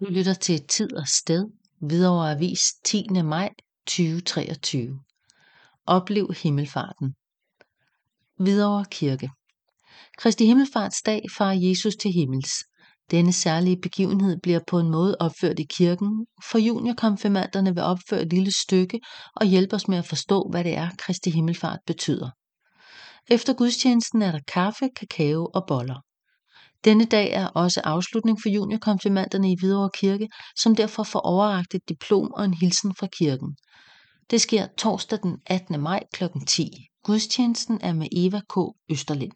Du lytter til Tid og Sted, Hvidovre Avis 10. maj 2023. Oplev himmelfarten. Hvidovre Kirke. Kristi Himmelfartsdag far Jesus til himmels. Denne særlige begivenhed bliver på en måde opført i kirken, for juniorkonfirmanderne vil opføre et lille stykke og hjælpe os med at forstå, hvad det er, Kristi Himmelfart betyder. Efter gudstjenesten er der kaffe, kakao og boller. Denne dag er også afslutning for juniorkonfirmanderne i Hvidovre Kirke, som derfor får overragt et diplom og en hilsen fra kirken. Det sker torsdag den 18. maj kl. 10. Gudstjenesten er med Eva K. Østerlind.